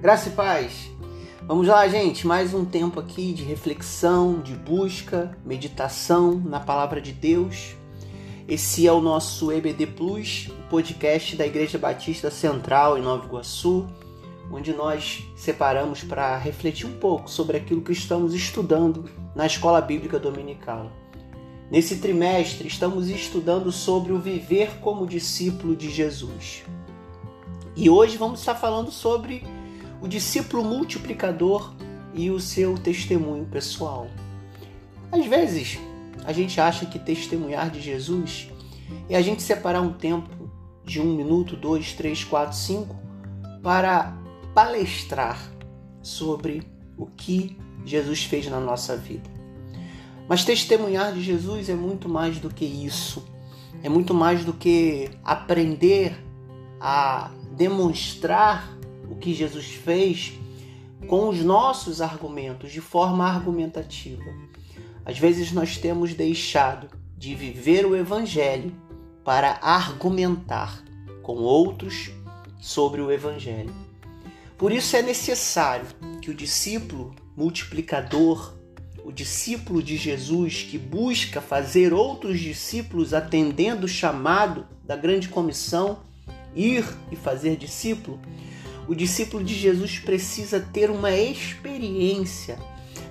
Graça e paz. Vamos lá, gente, mais um tempo aqui de reflexão, de busca, meditação na palavra de Deus. Esse é o nosso EBD Plus, o podcast da Igreja Batista Central em Nova Iguaçu, onde nós separamos para refletir um pouco sobre aquilo que estamos estudando na Escola Bíblica Dominical. Nesse trimestre, estamos estudando sobre o viver como discípulo de Jesus. E hoje vamos estar falando sobre o discípulo multiplicador e o seu testemunho pessoal. Às vezes, a gente acha que testemunhar de Jesus é a gente separar um tempo de um minuto, dois, três, quatro, cinco para palestrar sobre o que Jesus fez na nossa vida. Mas testemunhar de Jesus é muito mais do que isso. É muito mais do que aprender a demonstrar o que Jesus fez com os nossos argumentos, de forma argumentativa. Às vezes nós temos deixado de viver o Evangelho para argumentar com outros sobre o Evangelho. Por isso é necessário que o discípulo multiplicador o discípulo de Jesus que busca fazer outros discípulos atendendo o chamado da grande comissão, ir e fazer discípulo, o discípulo de Jesus precisa ter uma experiência,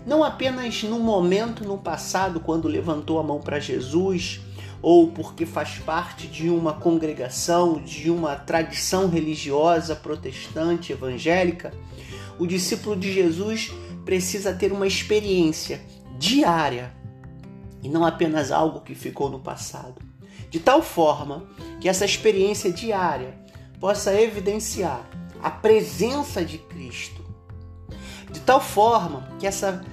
não apenas no momento no passado, quando levantou a mão para Jesus, ou porque faz parte de uma congregação, de uma tradição religiosa protestante evangélica, o discípulo de Jesus precisa ter uma experiência diária e não apenas algo que ficou no passado. De tal forma que essa experiência diária possa evidenciar a presença de Cristo. De tal forma que essa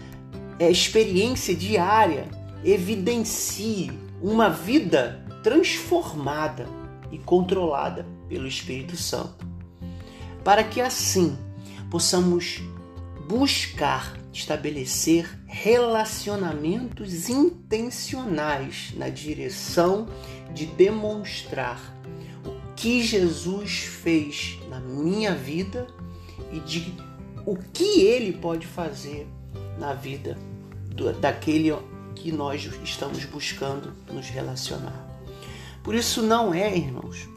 é, experiência diária evidencie uma vida transformada e controlada pelo Espírito Santo. Para que assim possamos buscar estabelecer relacionamentos intencionais na direção de demonstrar que Jesus fez na minha vida e de o que ele pode fazer na vida daquele que nós estamos buscando nos relacionar. Por isso não é, irmãos,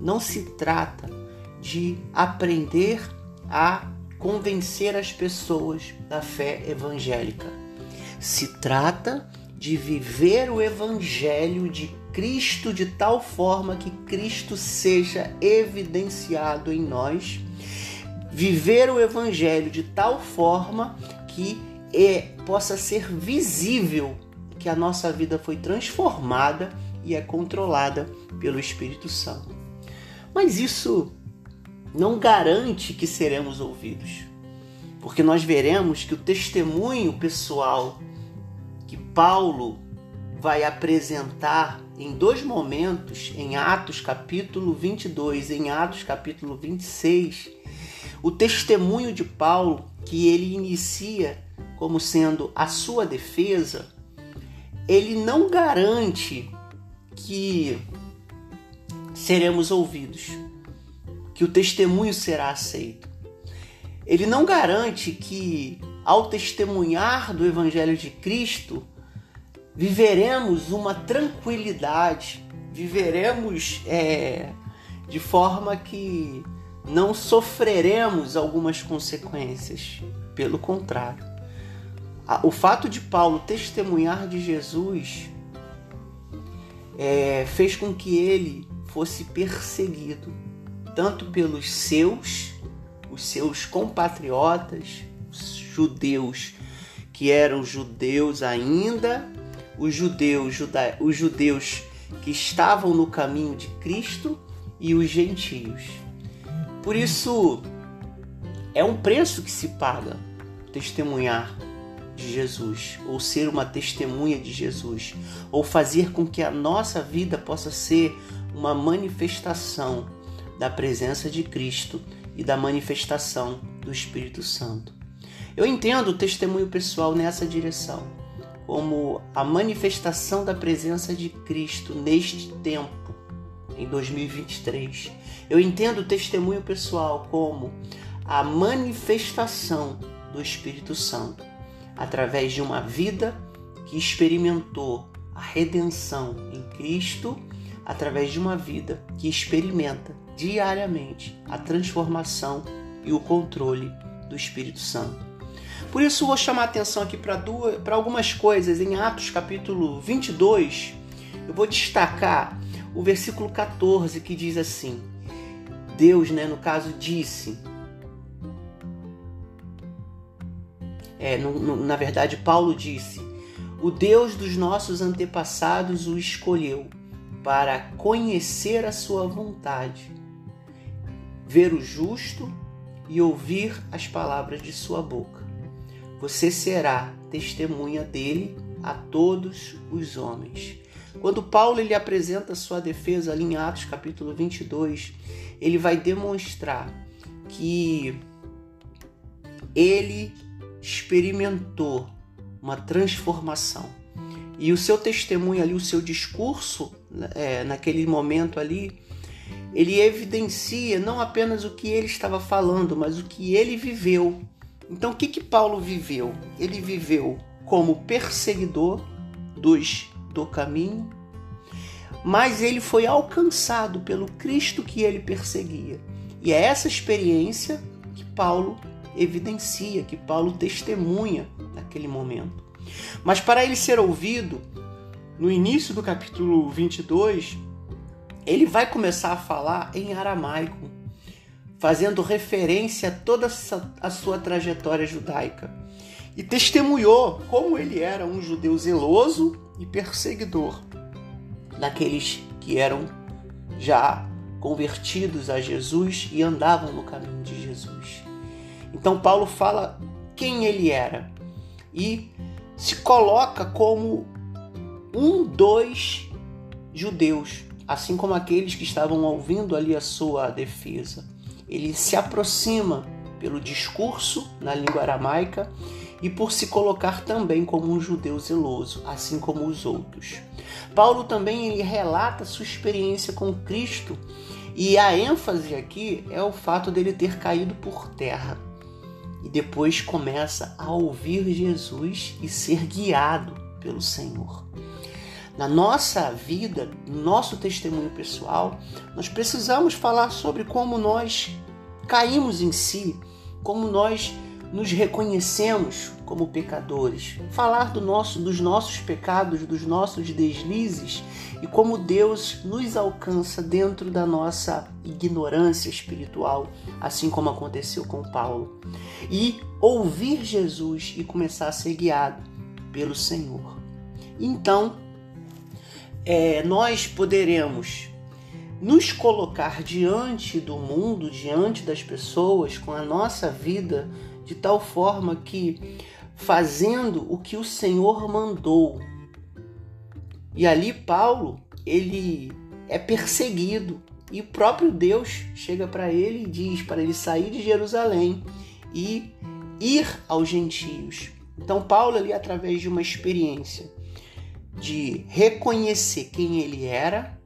não se trata de aprender a convencer as pessoas da fé evangélica. Se trata de viver o evangelho de Cristo de tal forma que Cristo seja evidenciado em nós, viver o evangelho de tal forma que é, possa ser visível que a nossa vida foi transformada e é controlada pelo Espírito Santo. Mas isso não garante que seremos ouvidos, porque nós veremos que o testemunho pessoal que Paulo vai apresentar em dois momentos, em Atos capítulo 22 e em Atos capítulo 26, o testemunho de Paulo que ele inicia como sendo a sua defesa, ele não garante que seremos ouvidos que o testemunho será aceito. Ele não garante que, ao testemunhar do Evangelho de Cristo, viveremos uma tranquilidade, viveremos é, de forma que não sofreremos algumas consequências. Pelo contrário, o fato de Paulo testemunhar de Jesus é, fez com que ele fosse perseguido tanto pelos seus, os seus compatriotas, os judeus que eram judeus ainda, os judeus, juda, os judeus que estavam no caminho de Cristo e os gentios. Por isso é um preço que se paga testemunhar de Jesus, ou ser uma testemunha de Jesus, ou fazer com que a nossa vida possa ser uma manifestação da presença de Cristo e da manifestação do Espírito Santo. Eu entendo o testemunho pessoal nessa direção, como a manifestação da presença de Cristo neste tempo, em 2023. Eu entendo o testemunho pessoal como a manifestação do Espírito Santo através de uma vida que experimentou a redenção em Cristo, através de uma vida que experimenta diariamente a transformação e o controle do Espírito Santo. Por isso, vou chamar a atenção aqui para algumas coisas. Em Atos capítulo 22, eu vou destacar o versículo 14 que diz assim: Deus, né, no caso, disse. É, no, no, na verdade, Paulo disse: O Deus dos nossos antepassados o escolheu para conhecer a sua vontade, ver o justo e ouvir as palavras de sua boca. Você será testemunha dele a todos os homens. Quando Paulo ele apresenta sua defesa ali em Atos capítulo 22, ele vai demonstrar que ele experimentou uma transformação. E o seu testemunho ali, o seu discurso é, naquele momento ali, ele evidencia não apenas o que ele estava falando, mas o que ele viveu. Então, o que, que Paulo viveu? Ele viveu como perseguidor dos do caminho, mas ele foi alcançado pelo Cristo que ele perseguia. E é essa experiência que Paulo evidencia, que Paulo testemunha naquele momento. Mas para ele ser ouvido, no início do capítulo 22, ele vai começar a falar em aramaico, fazendo referência a toda a sua trajetória judaica. E testemunhou como ele era um judeu zeloso e perseguidor daqueles que eram já convertidos a Jesus e andavam no caminho de Jesus. Então Paulo fala quem ele era e se coloca como um dos judeus, assim como aqueles que estavam ouvindo ali a sua defesa. Ele se aproxima pelo discurso na língua aramaica e por se colocar também como um judeu zeloso, assim como os outros. Paulo também ele relata sua experiência com Cristo e a ênfase aqui é o fato dele ter caído por terra e depois começa a ouvir Jesus e ser guiado pelo Senhor. Na nossa vida, no nosso testemunho pessoal, nós precisamos falar sobre como nós caímos em si, como nós nos reconhecemos como pecadores, falar do nosso, dos nossos pecados, dos nossos deslizes e como Deus nos alcança dentro da nossa ignorância espiritual, assim como aconteceu com Paulo, e ouvir Jesus e começar a ser guiado pelo Senhor. Então, é, nós poderemos nos colocar diante do mundo, diante das pessoas, com a nossa vida de tal forma que fazendo o que o Senhor mandou. E ali Paulo, ele é perseguido e o próprio Deus chega para ele e diz para ele sair de Jerusalém e ir aos gentios. Então Paulo ali através de uma experiência de reconhecer quem ele era,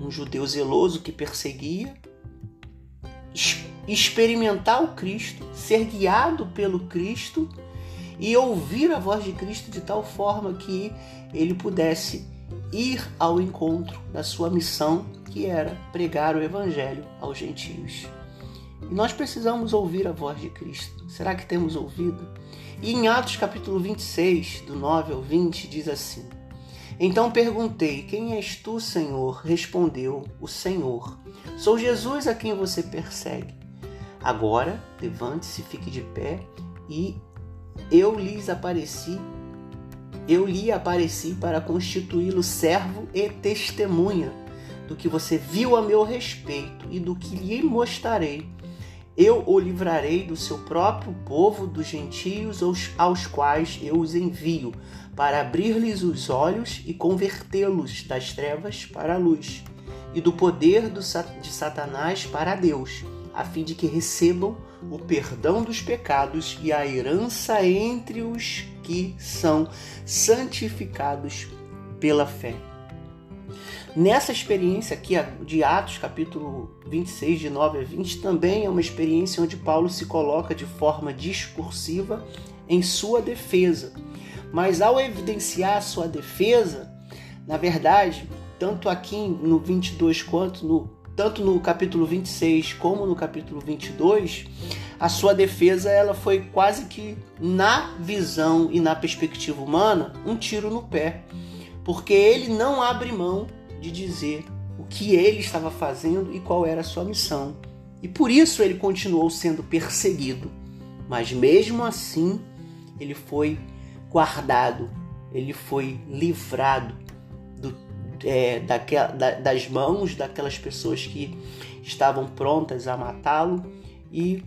um judeu zeloso que perseguia, experimentar o Cristo, ser guiado pelo Cristo e ouvir a voz de Cristo de tal forma que ele pudesse ir ao encontro da sua missão, que era pregar o Evangelho aos gentios. E nós precisamos ouvir a voz de Cristo. Será que temos ouvido? E em Atos capítulo 26, do 9 ao 20, diz assim: Então perguntei: Quem és tu, Senhor? Respondeu o Senhor: Sou Jesus a quem você persegue. Agora, levante-se, fique de pé e eu lhes apareci, eu lhe apareci para constituí-lo servo e testemunha do que você viu a meu respeito e do que lhe mostrarei. Eu o livrarei do seu próprio povo, dos gentios aos, aos quais eu os envio, para abrir-lhes os olhos e convertê-los das trevas para a luz, e do poder de Satanás para Deus a fim de que recebam o perdão dos pecados e a herança entre os que são santificados pela fé. Nessa experiência aqui de Atos, capítulo 26, de 9 a 20, também é uma experiência onde Paulo se coloca de forma discursiva em sua defesa. Mas ao evidenciar sua defesa, na verdade, tanto aqui no 22 quanto no tanto no capítulo 26 como no capítulo 22, a sua defesa ela foi quase que na visão e na perspectiva humana, um tiro no pé, porque ele não abre mão de dizer o que ele estava fazendo e qual era a sua missão. E por isso ele continuou sendo perseguido. Mas mesmo assim, ele foi guardado, ele foi livrado do, é, daquela, da, das mãos daquelas pessoas que estavam prontas a matá-lo e,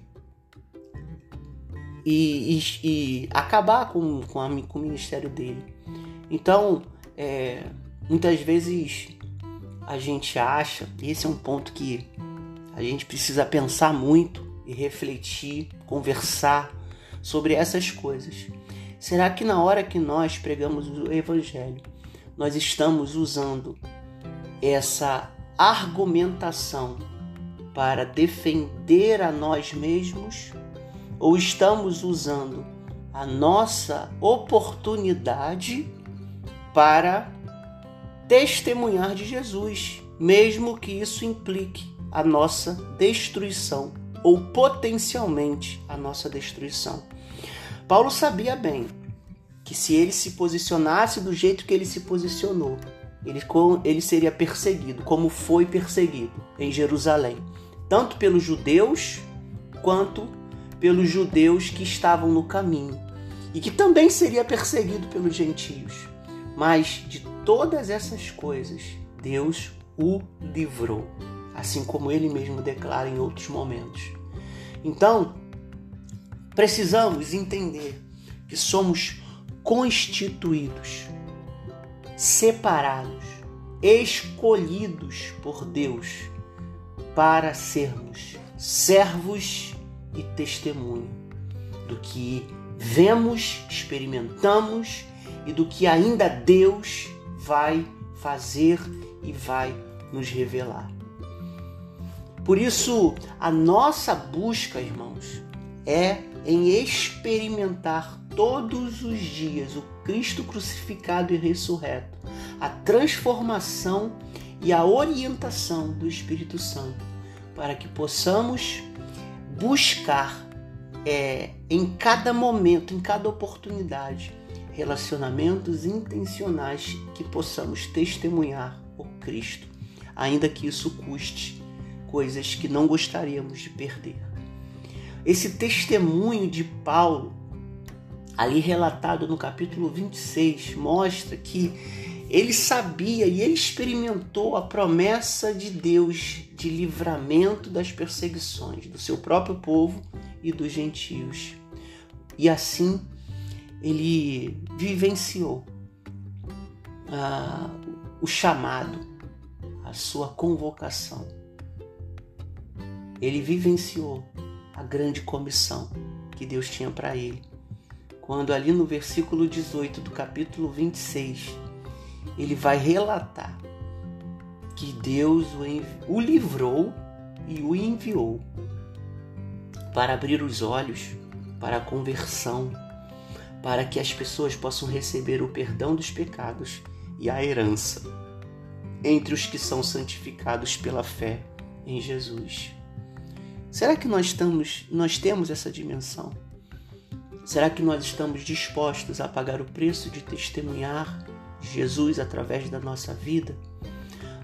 e, e, e, acabar com, com, a, com o ministério dele. Então, é, muitas vezes a gente acha, e esse é um ponto que a gente precisa pensar muito e refletir, conversar sobre essas coisas. Será que na hora que nós pregamos o Evangelho, nós estamos usando essa argumentação para defender a nós mesmos ou estamos usando a nossa oportunidade para testemunhar de Jesus, mesmo que isso implique a nossa destruição ou potencialmente a nossa destruição. Paulo sabia bem que se ele se posicionasse do jeito que ele se posicionou, ele, ele seria perseguido, como foi perseguido em Jerusalém, tanto pelos judeus quanto pelos judeus que estavam no caminho, e que também seria perseguido pelos gentios. Mas de todas essas coisas, Deus o livrou, assim como ele mesmo declara em outros momentos. Então, precisamos entender que somos constituídos, separados, escolhidos por Deus para sermos servos e testemunho do que vemos, experimentamos e do que ainda Deus vai fazer e vai nos revelar. Por isso, a nossa busca, irmãos, é em experimentar todos os dias o Cristo crucificado e ressurreto, a transformação e a orientação do Espírito Santo, para que possamos buscar é, em cada momento, em cada oportunidade, relacionamentos intencionais que possamos testemunhar o Cristo, ainda que isso custe coisas que não gostaríamos de perder. Esse testemunho de Paulo, ali relatado no capítulo 26, mostra que ele sabia e ele experimentou a promessa de Deus de livramento das perseguições do seu próprio povo e dos gentios. E assim ele vivenciou ah, o chamado, a sua convocação. Ele vivenciou a grande comissão que Deus tinha para ele. Quando ali no versículo 18 do capítulo 26, ele vai relatar que Deus o, o livrou e o enviou para abrir os olhos para a conversão para que as pessoas possam receber o perdão dos pecados e a herança entre os que são santificados pela fé em Jesus. Será que nós estamos, nós temos essa dimensão? Será que nós estamos dispostos a pagar o preço de testemunhar Jesus através da nossa vida?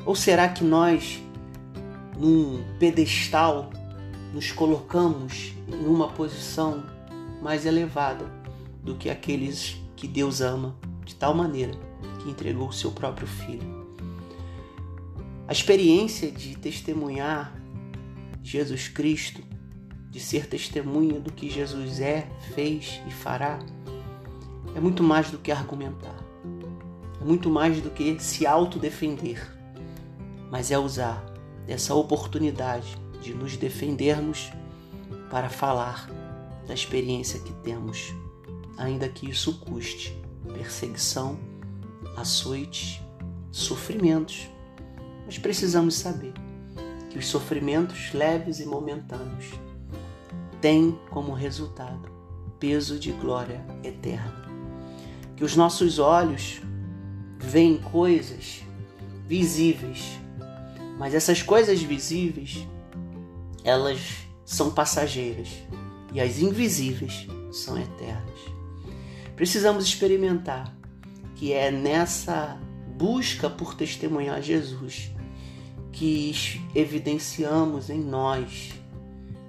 Ou será que nós, num pedestal, nos colocamos em uma posição mais elevada do que aqueles que Deus ama de tal maneira que entregou o seu próprio filho. A experiência de testemunhar Jesus Cristo, de ser testemunha do que Jesus é, fez e fará, é muito mais do que argumentar, é muito mais do que se autodefender, mas é usar essa oportunidade de nos defendermos para falar da experiência que temos ainda que isso custe perseguição, açoites, sofrimentos. Mas precisamos saber os sofrimentos leves e momentâneos têm como resultado peso de glória eterna. Que os nossos olhos veem coisas visíveis, mas essas coisas visíveis elas são passageiras e as invisíveis são eternas. Precisamos experimentar que é nessa busca por testemunhar Jesus que evidenciamos em nós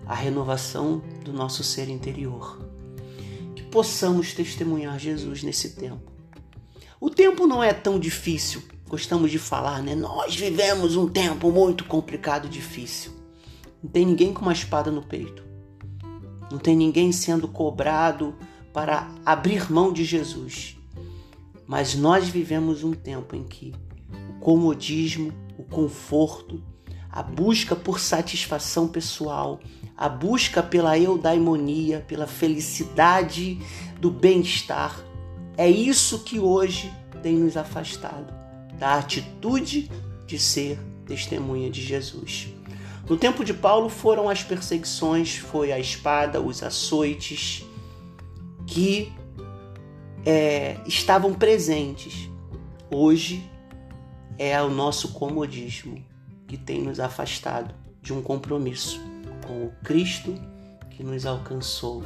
a renovação do nosso ser interior. Que possamos testemunhar Jesus nesse tempo. O tempo não é tão difícil, gostamos de falar, né? Nós vivemos um tempo muito complicado e difícil. Não tem ninguém com uma espada no peito. Não tem ninguém sendo cobrado para abrir mão de Jesus. Mas nós vivemos um tempo em que o comodismo, o conforto, a busca por satisfação pessoal, a busca pela eudaimonia, pela felicidade do bem-estar, é isso que hoje tem nos afastado da atitude de ser testemunha de Jesus. No tempo de Paulo foram as perseguições, foi a espada, os açoites que é, estavam presentes. Hoje é o nosso comodismo que tem nos afastado de um compromisso com o Cristo que nos alcançou,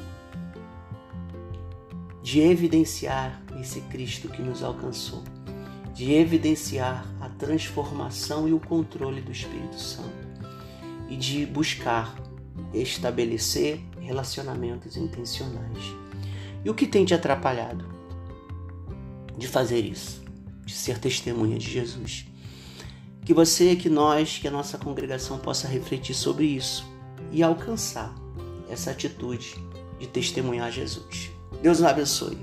de evidenciar esse Cristo que nos alcançou, de evidenciar a transformação e o controle do Espírito Santo. E de buscar estabelecer relacionamentos intencionais. E o que tem te atrapalhado de fazer isso, de ser testemunha de Jesus? Que você, que nós, que a nossa congregação possa refletir sobre isso e alcançar essa atitude de testemunhar Jesus. Deus nos abençoe.